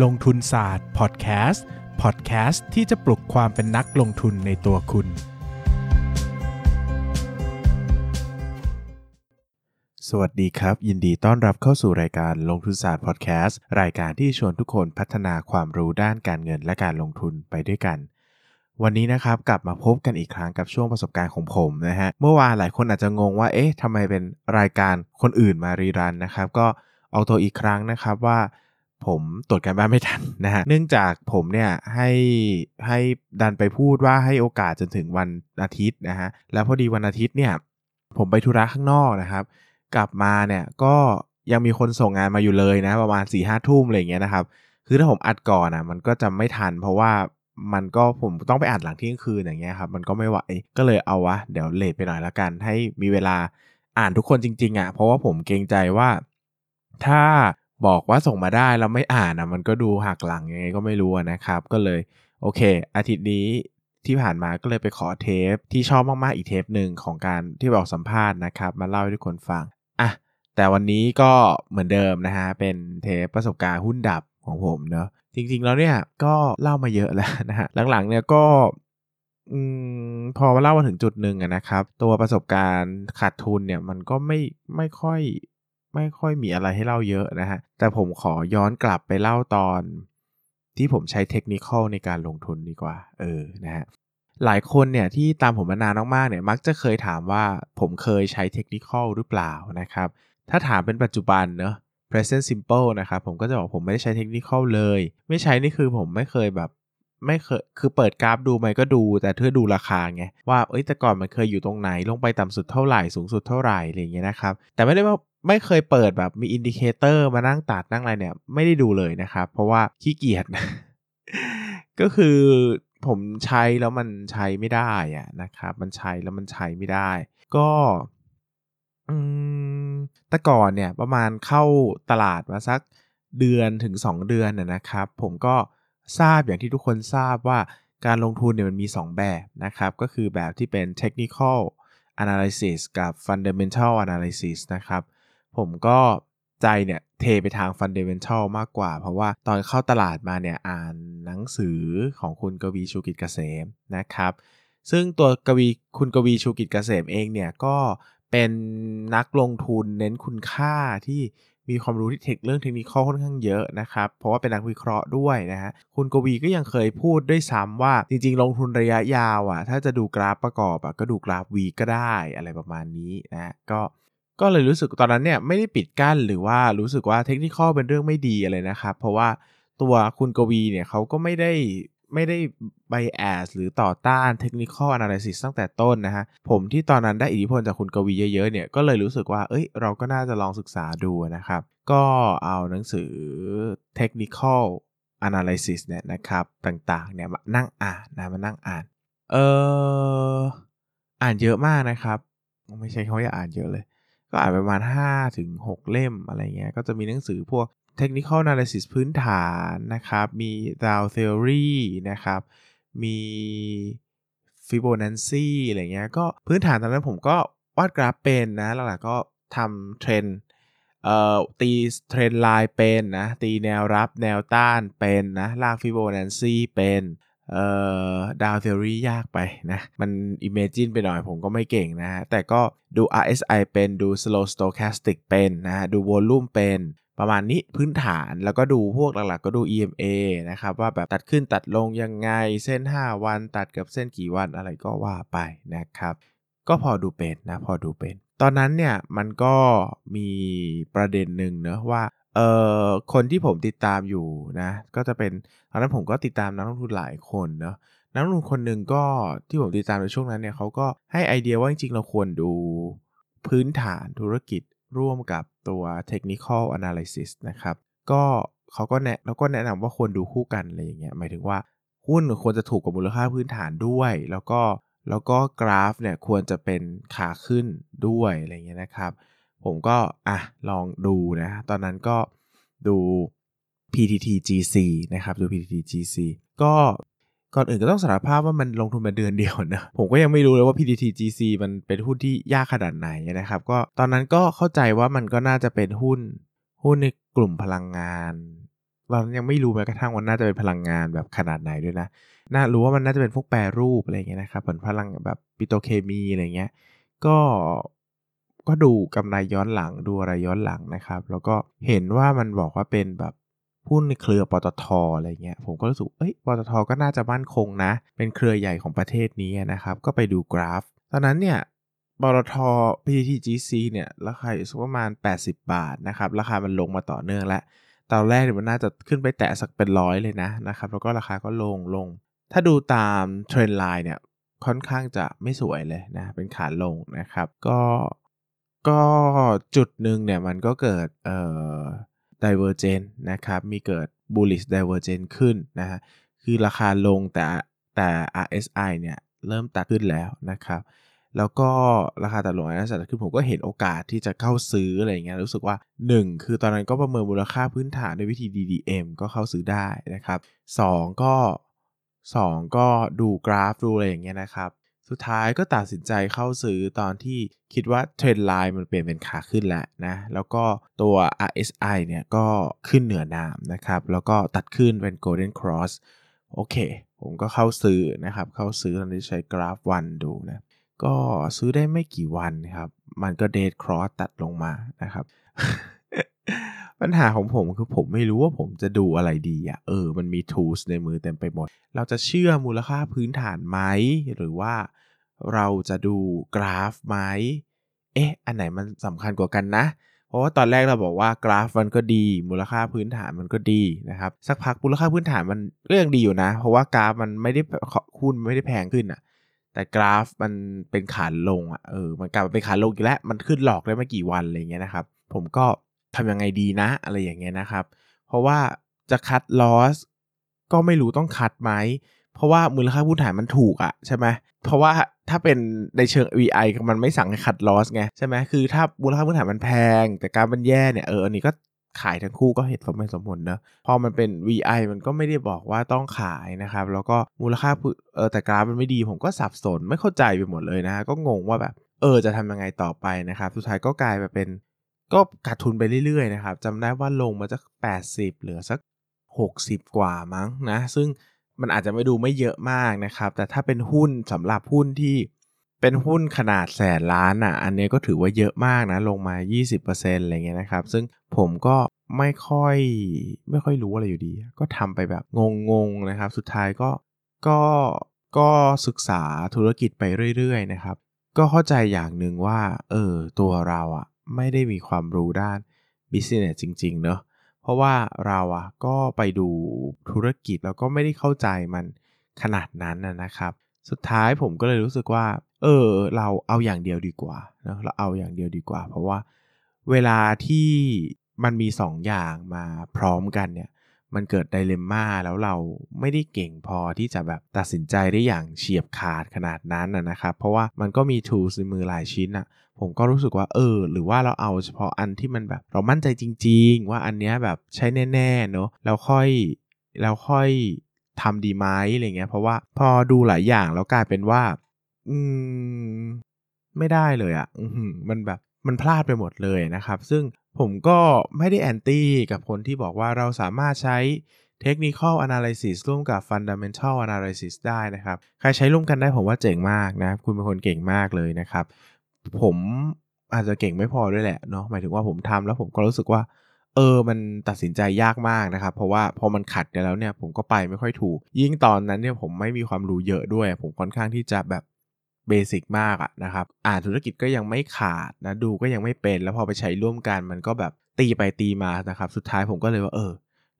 ลงทุนศาสตร์พอดแคสต์พอดแคสต์ที่จะปลุกความเป็นนักลงทุนในตัวคุณ สวัสดีครับ ยินดีต้อนรับเข้าสู่รายการลงทุนศาสตร์พอดแคสต์รายการที่ชวนทุกคนพัฒนาความรู้ด้านการเงินและการลงทุนไปด้วยกัน วันนี้นะครับกลับมาพบกันอีกครั้งกับช่วงประสบการณ์ของผมนะฮะเมื่อวานหลายคนอาจจะงงว่าเอ๊ะทำไมเป็นรายการคนอื่นมารีรันนะครับก็เอาตัวอีกครั้งนะครับว่า ผมตรวจการบ้านไม่ทันนะฮะเนื่องจากผมเนี่ยให้ให้ดันไปพูดว่าให้โอกาสจนถึงวันอาทิตย์นะฮะแล้วพอดีวันอาทิตย์เนี่ยผมไปธุระข้างนอกนะครับ กลับมาเนี่ยก็ยังมีคนส่งงานมาอยู่เลยนะ ประมาณ4ี่ห้าทุ่มอะไรอย่างเงี้ยนะครับคือถ้าผมอัดก่อนอะมันก็จะไม่ทัน เพราะว่ามันก็ผมต้องไปอัดหลังเที่ยงคืนอย่างเงี้ยครับมันก็ไม่ไหวก็เลยเอาวะเดี๋ยวเลทไปหน่อยละกัน ให้มีเวลาอ่านทุกคนจริงๆอะเพราะว่าผมเกรงใจว่าถ้า บอกว่าส่งมาได้แล้วไม่อ่านอะมันก็ดูหักหลังยังไงก็ไม่รู้นะครับ ก็เลยโอเค อาทิตย์นี้ที่ผ่านมาก็เลยไปขอเทปที่ชอบมากๆอีกเทปหนึ่งของการที่บอกสัมภาษณ์นะครับ มาเล่าให้ทุกคนฟังอะแต่วันนี้ก็เหมือนเดิมนะฮะเป็นเทปประสบการณ์หุ้นดับของผมเนาะจริงๆแล้วเนี่ยก็เล่ามาเยอะแล้วนะฮะหลังๆเนี่ยก็อพอมาเล่ามาถึงจุดหนึ่งนะครับ ตัวประสบการณ์ขาดทุนเนี่ยมันก็ไม่ไม่ค่อย ไม่ค่อยมีอะไรให้เล่าเยอะนะฮะ แต่ผมขอย้อนกลับไปเล่าตอนที่ผมใช้เทคนิคในการลงทุนดีกว่า เออ นะฮะ หลายคนเนี่ยที่ตามผมมานานมากๆเนี่ยมักจะเคยถามว่าผมเคยใช้เทคนิคหรือเปล่านะครับ ถ้าถามเป็นปัจจุบันเนอะ present simple นะครับ ผมก็จะบอกผมไม่ได้ใช้เทคนิคเลย ไม่ใช้นี่คือผมไม่เคยแบบ ไม่เคยคือเปิดกราฟดูไหมก็ดู แต่เพื่อดูราคาไงว่าเอ้ยแต่ก่อนมันเคยอยู่ตรงไหนลงไปต่ำสุดเท่าไหร่สูงสุดเท่าไหร่อะไรอย่างเงี้ยนะครับแต่ไม่ได้ว่าไม่เคยเปิดแบบมี indicator มานั่งตัดนั่งอะไรเนี่ยไม่ได้ดูเลยนะครับ เพราะว่าขี้เกียจก็คือผมใช้แล้วมันใช้ไม่ได้อะนะครับมันใช้แล้วมันใช้ไม่ได้ ก็อืมแต่ก่อนเนี่ยประมาณเข้าตลาดมาสักเดือนถึง 2 เดือนนะครับ ผมก็ ทราบอย่างที่ทุกคนทราบว่าการลงทุนเนี่ยมันมี 2 แบบนะครับ ก็คือแบบที่เป็น technical analysis กับ fundamental analysis นะครับ ผมก็ใจเนี่ยเทไปทาง fundamental มากกว่า เพราะว่าตอนเข้าตลาดมาเนี่ยอ่านหนังสือของคุณกวีชูกิจเกษมนะครับ ซึ่งตัวกวีคุณกวีชูกิจเกษมเองเนี่ยก็เป็นนักลงทุนเน้นคุณค่าที่ มีความรู้ที่เทคเรื่องเทคนิคค่อนข้างเยอะนะครับ เพราะว่าเป็นนักวิเคราะห์ด้วยนะฮะ คุณกวีก็ยังเคยพูดด้วยซ้ำว่าจริงๆ ลงทุนระยะยาวอะ ถ้าจะดูกราฟประกอบอะก็ดูกราฟวีก็ได้อะไรประมาณนี้นะก็ก็เลยรู้สึกตอนนั้นเนี่ยไม่ได้ปิดกั้นหรือว่ารู้สึกว่าเทคนิคเป็นเรื่องไม่ดีอะไรนะครับ เพราะว่าตัวคุณกวีเนี่ยเขาก็ไม่ได้ ไม่ได้ bias หรือต่อต้าน technical analysis ตั้งแต่ต้นนะฮะ ผมที่ตอนนั้นได้อิทธิพลจากคุณกวีเยอะๆเนี่ย ก็เลยรู้สึกว่า เอ้ย เราก็น่าจะลองศึกษาดูนะครับ ก็เอาหนังสือ technical analysis เนี่ยนะครับ ต่างๆเนี่ยมานั่งอ่านนะมานั่งอ่าน เอออ่านเยอะมากนะครับ ไม่ใช่เขาจะอ่านเยอะเลย ก็อ่านประมาณ5ถึง6เล่มอะไรเงี้ย ก็จะมีหนังสือพวก Technical Analysis พื้นฐานนะครับ มี Dow Theory นะครับ มี Fibonacci อะไรเงี้ย ก็พื้นฐานตอนนั้นผมก็วาดกราฟเป็นนะ หลักๆก็ทำเทรนเอ่อตี trend line เป็นนะ ตีแนวรับแนวต้านเป็นนะ ลาก Fibonacci เป็นเอ่อ Dow Theory ยากไปนะ มัน Imagine ไปหน่อยผมก็ไม่เก่งนะฮะแต่ก็ดู RSI เป็นดู Slow Stochastic เป็นนะ ดู Volume เป็น ประมาณนี้พื้นฐานแล้วก็ดูพวกหลักๆ ก็ดู EMA นะครับว่าแบบตัดขึ้นตัดลงยังไง เส้น 5 วันตัดกับเส้นกี่วันอะไรก็ว่าไปนะครับ ก็พอดูเป็นนะพอดูเป็น ตอนนั้นเนี่ยมันก็มีประเด็นหนึ่งเนะว่าเอ่อคนที่ผมติดตามอยู่นะก็จะเป็นตอนนั้นผมก็ติดตามนักลงทุนหลายคนเนาะนักลงทุนคนหนึ่งก็ที่ผมติดตามในช่วงนั้นเนี่ยเขาก็ให้ไอเดียว่าจริงๆเราควรดูพื้นฐานธุรกิจ ร่วมกับตัว technical analysis นะครับ ก็เขาก็แนะแล้วก็แนะนำว่าควรดูคู่กันอะไรอย่างเงี้ยหมายถึงว่าหุ้นควรจะถูกกว่ามูลค่าพื้นฐานด้วย แล้วก็แล้วก็กราฟเนี่ยควรจะเป็นขาขึ้นด้วยอะไรเงี้ยนะครับ ผมก็อะลองดูนะ ตอนนั้นก็ดู PTT GC นะครับดู PTT GC ก็ ก่อนอื่นก็ต้องสารภาพว่ามันลงทุนมาเดือนเดียวนะผมก็ยังไม่รู้เลยว่า PTTGC มันเป็นหุ้นที่ยากขนาดไหนนะครับ ก็ตอนนั้นก็เข้าใจว่ามันก็น่าจะเป็นหุ้นหุ้นในกลุ่มพลังงานเรายังไม่รู้แม้กระทั่งว่าน่าจะเป็นพลังงานแบบขนาดไหนด้วยนะ น่ารู้ว่ามันน่าจะเป็นพวกแปรรูปอะไรเงี้ยนะครับผลพลังแบบปิโตเคมีอะไรเงี้ย ก็ก็ดูกำไรย้อนหลังดูอะไรย้อนหลังนะครับ แล้วก็เห็นว่ามันบอกว่าเป็นแบบ หุ้นในเครือปตทอะไรเงี้ยผมก็รู้สึกเอ้ยปตทก็น่าจะมั่นคงนะ เป็นเครือใหญ่ของประเทศนี้นะครับ ก็ไปดูกราฟ ตอนนั้นเนี่ยปตท PTGC เนี่ยราคาอยู่ประมาณ 80 บาทนะครับ ราคามันลงมาต่อเนื่องแล้วตอนแรกเนี่ยมันน่าจะขึ้นไปแตะสักเป็นร้อยเลยนะนะครับ แล้วก็ราคาก็ลงลง ถ้าดูตามเทรนด์ไลน์เนี่ยค่อนข้างจะไม่สวยเลยนะ เป็นขาลงนะครับ ก็ก็จุดหนึ่งเนี่ยมันก็เกิดเอ่อ divergent นะครับ มีเกิด bullish divergent ขึ้นนะฮะ คือราคาลงแต่แต่ RSI เนี่ยเริ่มตัดขึ้นแล้วนะครับ แล้วก็ราคาตัดลง RSI ตัดขึ้นผมก็เห็นโอกาสที่จะเข้าซื้ออะไรเงี้ย รู้สึกว่า 1 คือตอนนั้นก็ประเมินมูลค่าพื้นฐานด้วยวิธี DDM ก็เข้าซื้อได้นะครับ 2 ก็ 2 ก็ดูกราฟดูอะไรอย่างเงี้ยนะครับ สุดท้ายก็ตัดสินใจเข้าซื้อตอนที่คิดว่าเทรนไลน์มันเปลี่ยนเป็นขาขึ้นแล้วนะ แล้วก็ตัว RSI เนี่ยก็ขึ้นเหนือน้ำนะครับ แล้วก็ตัดขึ้นเป็น Golden Cross โอเค ผมก็เข้าซื้อนะครับ เข้าซื้อตอนที่ใช้กราฟวันดูนะ ก็ซื้อได้ไม่กี่วันครับ มันก็เดทครอสตัดลงมานะครับ ปัญหาของผมคือผมไม่รู้ว่าผมจะดูอะไรดีอะเออ มันมี tools ในมือเต็มไปหมด เราจะเชื่อมูลค่าพื้นฐานไหม หรือว่าเราจะดูกราฟไหม เอ๊ะ อันไหนมันสำคัญกว่ากันนะ เพราะว่าตอนแรกเราบอกว่ากราฟมันก็ดี มูลค่าพื้นฐานมันก็ดีนะครับ สักพักมูลค่าพื้นฐานมันก็ยังดีอยู่นะ เพราะว่ากราฟมันไม่ได้หุ้นไม่ได้แพงขึ้นอะแต่กราฟมันเป็นขาลงอะเออมันกลับมาเป็นขาลงอีกแล้ว มันขึ้นหลอกได้ไม่กี่วันอะไรเงี้ยนะครับ ผมก็ ทำยังไงดีนะ อะไรอย่างเงี้ยนะครับ เพราะว่าจะคัดลอสก็ไม่รู้ต้องคัดไหม เพราะว่ามูลค่าพื้นฐานมันถูกอะใช่ไหมเพราะว่าถ้าเป็นในเชิง VI มันไม่สั่งให้คัดลอสไงใช่ไหมคือถ้ามูลค่าพื้นฐานมันแพง แต่การมันแย่เนี่ยเอออันนี้ก็ขายทั้งคู่ก็เหตุสมเหตุสมผลเนอะพอมันเป็น VI มันก็ไม่ได้บอกว่าต้องขายนะครับ แล้วก็มูลค่าเออแต่กราฟมันไม่ดีผมก็สับสนไม่เข้าใจไปหมดเลยนะ ก็งงว่าแบบ เออจะทำยังไงต่อไปนะครับ สุดท้ายก็กลายมาเป็น ก็ขาดทุนไปเรื่อยๆนะครับจำได้ว่าลงมาจาก 80 เหลือสัก 60 กว่ามั้งนะ ซึ่งมันอาจจะไม่ดูไม่เยอะมากนะครับ แต่ถ้าเป็นหุ้นสำหรับหุ้นที่เป็นหุ้นขนาดแสนล้านอะ อันนี้ก็ถือว่าเยอะมากนะ ลงมา 20%อะไรเงี้ยนะครับ ซึ่งผมก็ไม่ค่อยไม่ค่อยรู้อะไรอยู่ดี ก็ทำไปแบบงงๆนะครับ สุดท้ายก็ก็ก็ศึกษาธุรกิจไปเรื่อยๆนะครับ ก็เข้าใจอย่างหนึ่งว่า เออตัวเราอะ ไม่ได้มีความรู้ด้าน business จริงๆเนอะเพราะว่าเราอะก็ไปดูธุรกิจแล้วก็ไม่ได้เข้าใจมันขนาดนั้นนะครับ สุดท้ายผมก็เลยรู้สึกว่า เออ เราเอาอย่างเดียวดีกว่านะเราเอาอย่างเดียวดีกว่า เพราะว่าเวลาที่มันมี2ออย่างมาพร้อมกันเนี่ย มันเกิดไดเลมม่าแล้วเราไม่ได้เก่งพอที่จะแบบตัดสินใจได้อย่างเฉียบขาดขนาดนั้นนะครับ เพราะว่ามันก็มี tools ในมือหลายชิ้นอะ ผมก็รู้สึกว่าเออ หรือว่าเราเอาเฉพาะอันที่มันแบบเรามั่นใจจริง ๆ ว่าอันเนี้ยแบบใช้แน่ๆเนอะแล้วค่อยแล้วค่อยทำดีไหมอะไรเงี้ย เพราะว่าพอดูหลายอย่างแล้วกลายเป็นว่า อืม ไม่ได้เลยอะ่ะมันแบบมันพลาดไปหมดเลยนะครับ ซึ่งผมก็ไม่ได้แอนตี้กับคนที่บอกว่าเราสามารถใช้ Technical Analysis ร่วมกับ Fundamental Analysis ได้นะครับ ใครใช้ร่วมกันได้ผมว่าเจ๋งมากนะ คุณเป็นคนเก่งมากเลยนะครับ ผมอาจจะเก่งไม่พอด้วยแหละเนาะหมายถึงว่าผมทำแล้วผมก็รู้สึกว่า เออมันตัดสินใจยากมากนะครับ เพราะว่าพอมันขัดกันแล้วเนี่ยผมก็ไปไม่ค่อยถูก ยิ่งตอนนั้นเนี่ยผมไม่มีความรู้เยอะด้วย ผมค่อนข้างที่จะแบบเบสิกมากอะนะครับ อ่านธุรกิจก็ยังไม่ขาดนะดูก็ยังไม่เป็น แล้วพอไปใช้ร่วมกันมันก็แบบตีไปตีมานะครับ สุดท้ายผมก็เลยว่าเออ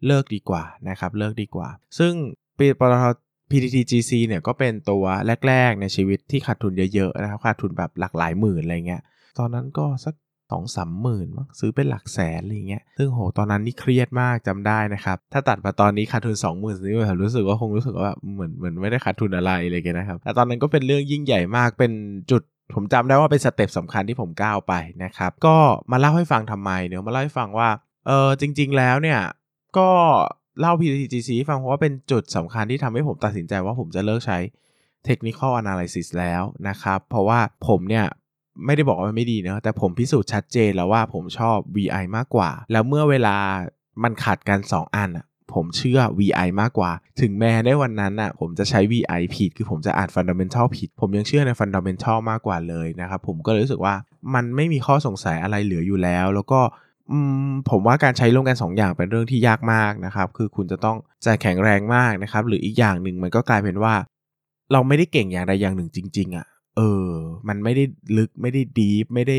เลิกดีกว่านะครับ เลิกดีกว่า ซึ่งปีปตท PTTGC เนี่ยก็เป็นตัวแรก ๆ ในชีวิตที่ขาดทุนเยอะๆนะครับขาดทุนแบบหลักหลายหมื่นอะไรเงี้ยตอนนั้นก็สักสองสามหมื่นมั้งซื้อเป็นหลักแสนอะไรเงี้ยซึ่งโหตอนนั้นนี่เครียดมากจำได้นะครับ ถ้าตัดมาตอนนี้ขาดทุน 2 0,000นี่ผมรู้สึกว่าคงรู้สึกว่าเหมือนเหมือนไม่ได้ขาดทุนอะไรอะไรเงี้ยนะครับแต่ตอนนั้นก็เป็นเรื่องยิ่งใหญ่มากเป็นจุดผมจำได้ว่าเป็นสเต็ปสำคัญที่ผมก้าวไปนะครับ ก็มาเล่าให้ฟังทำไมเดี๋ยวมาเล่าให้ฟังว่าเออจริง ๆ แล้วเนี่ยก็ เล่า PTGC ให้ฟังเพราะว่าเป็นจุดสำคัญที่ทำให้ผมตัดสินใจว่าผมจะเลิกใช้ Technical Analysis แล้วนะครับ เพราะว่าผมเนี่ยไม่ได้บอกว่าไม่ดีเนะแต่ผมพิสูจน์ชัดเจนแล้วว่าผมชอบ VI มากกว่า แล้วเมื่อเวลามันขัดกัน 2 อันอะผมเชื่อ VI มากกว่า ถึงแม้ได้วันนั้นอะผมจะใช้ VI ผิด คือผมจะอ่าน Fundamental ผิด ผมยังเชื่อใน Fundamental มากกว่าเลยนะครับ ผมก็เลยรู้สึกว่ามันไม่มีข้อสงสัยอะไรเหลืออยู่แล้ว แล้วก็ ผมว่าการใช้ร่วมกัน2อย่างเป็นเรื่องที่ยากมากนะครับ คือคุณจะต้องใจแข็งแรงมากนะครับ หรืออีกอย่างหนึ่งมันก็กลายเป็นว่า เราไม่ได้เก่งอย่างใดอย่างหนึ่งจริง ๆอะ่ะ เออ มันไม่ได้ลึกไม่ได้ deep ไม่ได้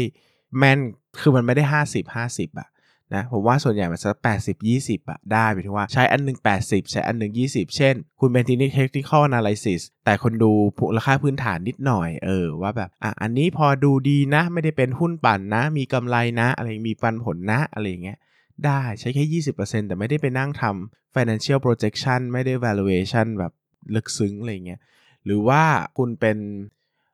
แม่น คือมันไม่ได้ 50 50อะ นะผมว่าส่วนใหญ่มันจะ80 20อะได้หมายถึงว่าใช้อันหนึ่ง80ใช้อันหนึ่ง20เช่น คุณเป็นเทคนิค technical analysis แต่คนดูราคาพื้นฐานนิดหน่อยเออว่าแบบอะอันนี้พอดูดีนะ ไม่ได้เป็นหุ้นปั่นนะ มีกำไรนะ อะไรมีปันผลนะอะไรอย่างเงี้ยได้ใช้แค่ 20%แต่ไม่ได้ไปนั่งทำ financial projection ไม่ได้ valuation แบบลึกซึ้งอะไรเงี้ย หรือว่าคุณเป็น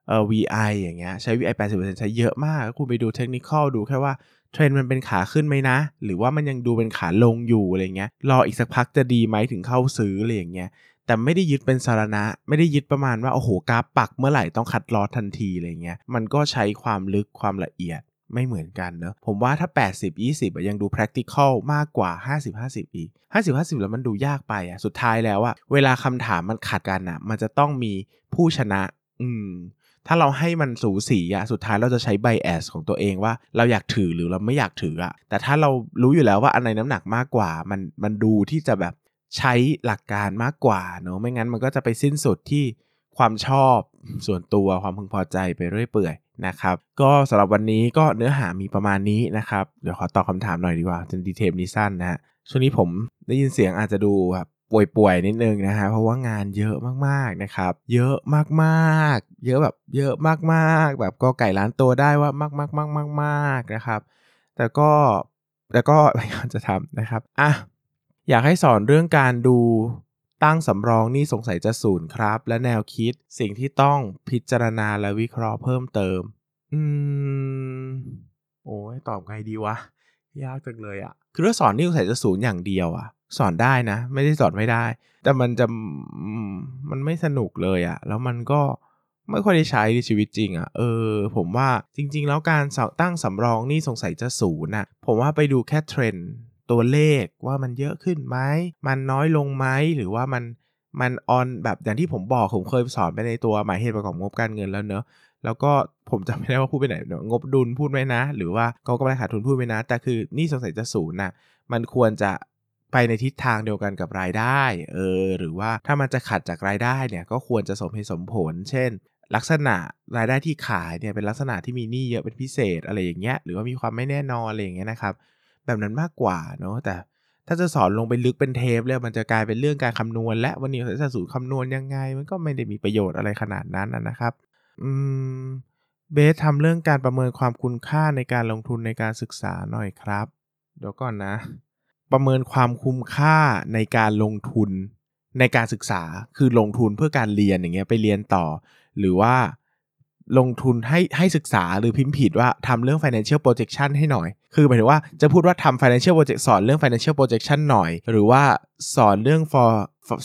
เอ่อ VI อย่างเงี้ย ใช้ VI 80%ใช้เยอะมาก คุณไปดูเทคนิคดูแค่ว่า เทรนด์มันเป็นขาขึ้นไหมนะ หรือว่ามันยังดูเป็นขาลงอยู่อะไรเงี้ยรออีกสักพักจะดีไหมถึงเข้าซื้ออะไรอย่างเงี้ยแต่ไม่ได้ยึดเป็นสารณะ ไม่ได้ยึดประมาณว่าโอ้โหกราฟปักเมื่อไหร่ต้องคัดลอทันทีอะไรเงี้ยมันก็ใช้ความลึกความละเอียดไม่เหมือนกันเนอะผมว่าถ้า 80 20ยังดู practical มากกว่า 50 50 อีก 50 50 แล้วมันดูยากไปอะสุดท้ายแล้วอะเวลาคำถามมันขัดกันอะมันจะต้องมีผู้ชนะ อืม ถ้าเราให้มันสูสีอะสุดท้ายเราจะใช้ไบแอสของตัวเองว่าเราอยากถือหรือเราไม่อยากถืออะแต่ถ้าเรารู้อยู่แล้วว่าอันไหนน้ำหนักมากกว่า มันมันดูที่จะแบบใช้หลักการมากกว่าเนาะไม่งั้นมันก็จะไปสิ้นสุดที่ความชอบส่วนตัวความพึงพอใจไปเรื่อยเปื่อยนะครับ ก็สำหรับวันนี้ก็เนื้อหามีประมาณนี้นะครับ เดี๋ยวขอตอบคาถามหน่อยดีกว่าจนดีเทลนี้สั้นนะฮะช่วงนี้ผมได้ยินเสียงอาจจะดูแบบ ป่วยๆนิดนึงนะฮะเพราะว่างานเยอะมากๆนะครับ เยอะมากๆ เยอะแบบเยอะมากๆ แบบก็ไก่ล้านตัวได้ว่ามากมากมากมากมากนะครับ แต่ก็แต่ก็พยายามจะทำนะครับอะอยากให้สอนเรื่องการดูตั้งสำรองนี่สงสัยจะศูนย์ครับ และแนวคิดสิ่งที่ต้องพิจารณาและวิเคราะห์เพิ่มเติม อืม โอ้ยตอบไงดีวะ ยากจังเลยอะคือถ้าสอนนี่สงสัยจะศูนย์อย่างเดียวอะ สอนได้นะ ไม่ได้สอนไม่ได้ แต่มันจะมันไม่สนุกเลยอะแล้วมันก็ไม่ค่อยได้ใช้ในชีวิตจริงอะเออ ผมว่าจริง ๆ แล้วการตั้งสำรองนี่สงสัยจะศูนย์นะผมว่าไปดูแค่เทรนด์ตัวเลขว่ามันเยอะขึ้นไหม มันน้อยลงไหม หรือว่ามันมันออนแบบอย่างที่ผมบอก ผมเคยสอนไปในตัวหมายเหตุประกอบงบการเงินแล้วเนอะ แล้วก็ผมจำไม่ได้ว่าพูดไปไหน งบดุลพูดไหมนะ หรือว่าเขากำไรขาดทุนพูดไหมนะ แต่คือนี่สงสัยจะศูนย์นะมันควรจะ ไปในทิศทางเดียวกันกับรายได้เออหรือว่าถ้ามันจะขัดจากรายได้เนี่ยก็ควรจะสมเหตุสมผล เช่น ลักษณะรายได้ที่ขายเนี่ยเป็นลักษณะที่มีหนี้เยอะเป็นพิเศษอะไรอย่างเงี้ยหรือว่ามีความไม่แน่นอนอะไรอย่างเงี้ยนะครับแบบนั้นมากกว่าเนาะแต่ถ้าจะสอนลงไปลึกเป็นเทปเลยมันจะกลายเป็นเรื่องการคำนวณ และวันนี้จะสูตรคำนวณยังไง มันก็ไม่ได้มีประโยชน์อะไรขนาดนั้นนะครับอืมเบสทำเรื่องการประเมินความคุณค่าในการลงทุนในการศึกษาหน่อยครับ เดี๋ยวก่อนนะ ประเมินความคุ้มค่าในการลงทุนในการศึกษาคือลงทุนเพื่อการเรียนอย่างเงี้ยไปเรียนต่อ หรือว่าลงทุนให้ให้ศึกษาหรือพิมพ์ผิดว่าทำเรื่อง financial projection ให้หน่อย คือหมายถึงว่าจะพูดว่าทำ financial project สอนเรื่อง financial projection หน่อย หรือว่าสอนเรื่อง for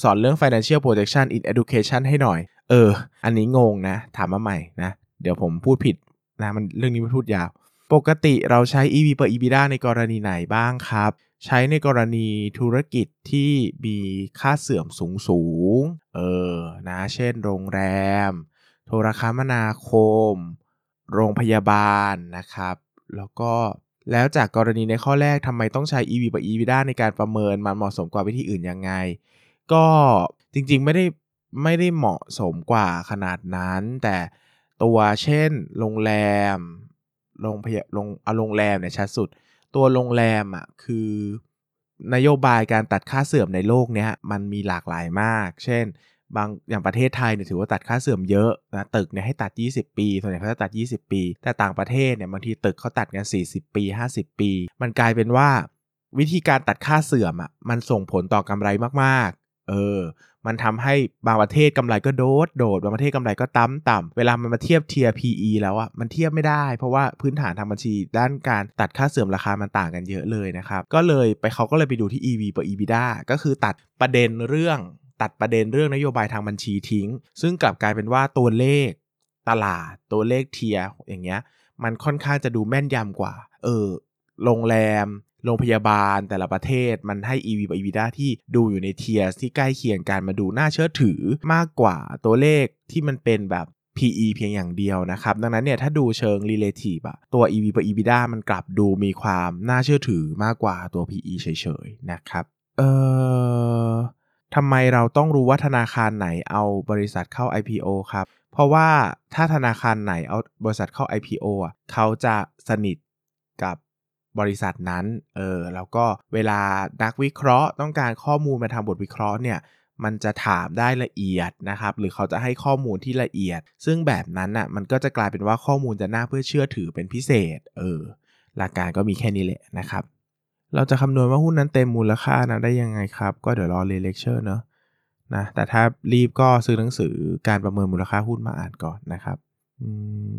สอนเรื่อง financial projection in education ให้หน่อย เออ อันนี้งงนะ ถามมาใหม่นะ เดี๋ยวผมพูดผิดนะมันเรื่องนี้มันพูดยาว ปกติเราใช้ EV per EBITDA ในกรณีไหนบ้างครับ ใช้ในกรณีธุรกิจที่มีค่าเสื่อมสูงสูง เออ นะ เช่น โรงแรม โทรคมนาคม โรงพยาบาลนะครับ แล้วก็แล้วจากกรณีในข้อแรกทำไมต้องใช้ EV กับ EBITDA ในการประเมินมันเหมาะสมกว่าวิธีอื่นยังไง ก็จริงๆไม่ได้ไม่ได้เหมาะสมกว่าขนาดนั้น แต่ตัวเช่น โรงแรม โรงพยาโรงเอาโรงแรมเนี่ยชัดสุด ตัวโรงแรมอะคือนโยบายการตัดค่าเสื่อมในโลกเนี้ยมันมีหลากหลายมาก เช่น บางอย่างประเทศไทยเนี่ยถือว่าตัดค่าเสื่อมเยอะนะตึกเนี่ยให้ตัด 20 ปีส่วนใหญ่เขาจะตัด 20 ปี แต่ต่างประเทศเนี่ยบางทีตึกเขาตัดกัน 40 ปี 50 ปี มันกลายเป็นว่า วิธีการตัดค่าเสื่อมอะมันส่งผลต่อกำไรมาก เออ มันทำให้บางประเทศกำไรก็โดดโดด บางประเทศกำไรก็ต่ำต่ำเวลามันมาเทียบเทีย PE แล้วอะมันเทียบไม่ได้ เพราะว่าพื้นฐานทางบัญชี ด้านการตัดค่าเสื่อมราคามันต่างกันเยอะเลยนะครับ ก็เลยไปเขาก็เลยไปดูที่ EV ต่อ EBITDA ก็คือตัดประเด็นเรื่อง ตัดประเด็นเรื่องนโยบายทางบัญชีทิ้ง ซึ่งกลับกลายเป็นว่าตัวเลขตลาดตัวเลข tier อย่างเงี้ย มันค่อนข้างจะดูแม่นยำกว่า เออ โรงแรม โรงพยาบาลแต่ละประเทศมันให้ EV กับ EBITDA ที่ดูอยู่ใน tier ที่ใกล้เคียงกันมาดูน่าเชื่อถือมากกว่าตัวเลขที่มันเป็นแบบ PE เพียงอย่างเดียวนะครับ ดังนั้นเนี่ยถ้าดูเชิง relative อะตัว EV กับ EBITDA มันกลับดูมีความน่าเชื่อถือมากกว่าตัว PE เฉยๆนะครับเอ่อทำไมเราต้องรู้ว่าธนาคารไหนเอาบริษัทเข้า IPO ครับ เพราะว่าถ้าธนาคารไหนเอาบริษัทเข้า IPO อะเขาจะสนิทกับ บริษัทนั้นเออแล้วก็เวลานักวิเคราะห์ ต้องการข้อมูลมาทำบทวิเคราะห์เนี่ยมันจะถามได้ละเอียดนะครับ หรือเขาจะให้ข้อมูลที่ละเอียด ซึ่งแบบนั้นอะมันก็จะกลายเป็นว่าข้อมูลจะน่าเพื่อเชื่อถือเป็นพิเศษ เออ หลักการก็มีแค่นี้แหละนะครับ เราจะคำนวณว่าหุ้นนั้นเต็มมูลค่านะได้ยังไงครับ ก็เดี๋ยวรอเรียนเลคเชอร์เนาะนะแต่ถ้ารีบก็ซื้อหนังสือการประเมินมูลค่าหุ้นมาอ่านก่อนนะครับ อืม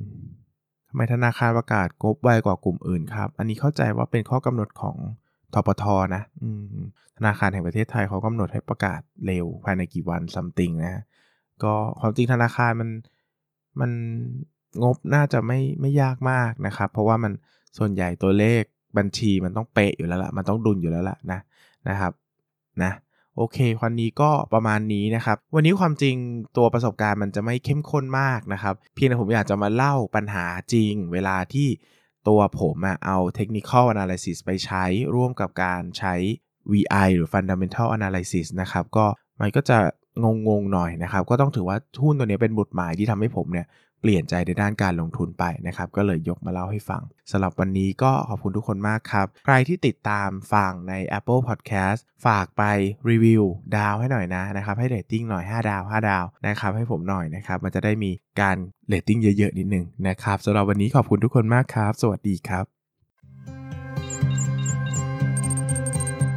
ไม่ธนาคารประกาศงบไวกว่ากลุ่มอื่นครับ อันนี้เข้าใจว่าเป็นข้อกำหนดของทปทนะธนาคารแห่งประเทศไทยเขากำหนดให้ประกาศเร็วภายในกี่วันซัมติงนะก็ความจริงธนาคารมันมันงบน่าจะไม่ไม่ยากมากนะครับ เพราะว่ามันส่วนใหญ่ตัวเลขบัญชีมันต้องเป๊ะอยู่แล้วละ่ะมันต้องดุลอยู่แล้วล่ะนะนะครับนะ โอเควันนี้ก็ประมาณนี้นะครับ วันนี้ความจริงตัวประสบการณ์มันจะไม่เข้มข้นมากนะครับ เพียงแต่ผมอยากจะมาเล่าปัญหาจริง เวลาที่ตัวผมเอา technical analysis ไปใช้ร่วมกับการใช้ VI หรือ fundamental analysis นะครับ ก็มันก็จะงงๆหน่อยนะครับ ก็ต้องถือว่าหุ้นตัวนี้เป็นหมุดหมายที่ทำให้ผมเนี่ย เปลี่ยนใจในด้านการลงทุนไปนะครับ ก็เลยยกมาเล่าให้ฟังสำหรับวันนี้ก็ขอบคุณทุกคนมากครับ ใครที่ติดตามฟังใน Apple Podcast ฝากไปรีวิวดาวให้หน่อยนะนะครับให้เรตติ้งหน่อย 5 ดาว 5 ดาวนะครับให้ผมหน่อยนะครับ มันจะได้มีการเรตติ้งเยอะๆนิดนึงนะครับสำหรับวันนี้ขอบคุณทุกคนมากครับ สวัสดีครับ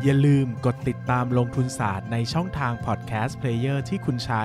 อย่าลืมกดติดตามลงทุนศาสตร์ในช่องทาง Podcast Player ที่คุณใช้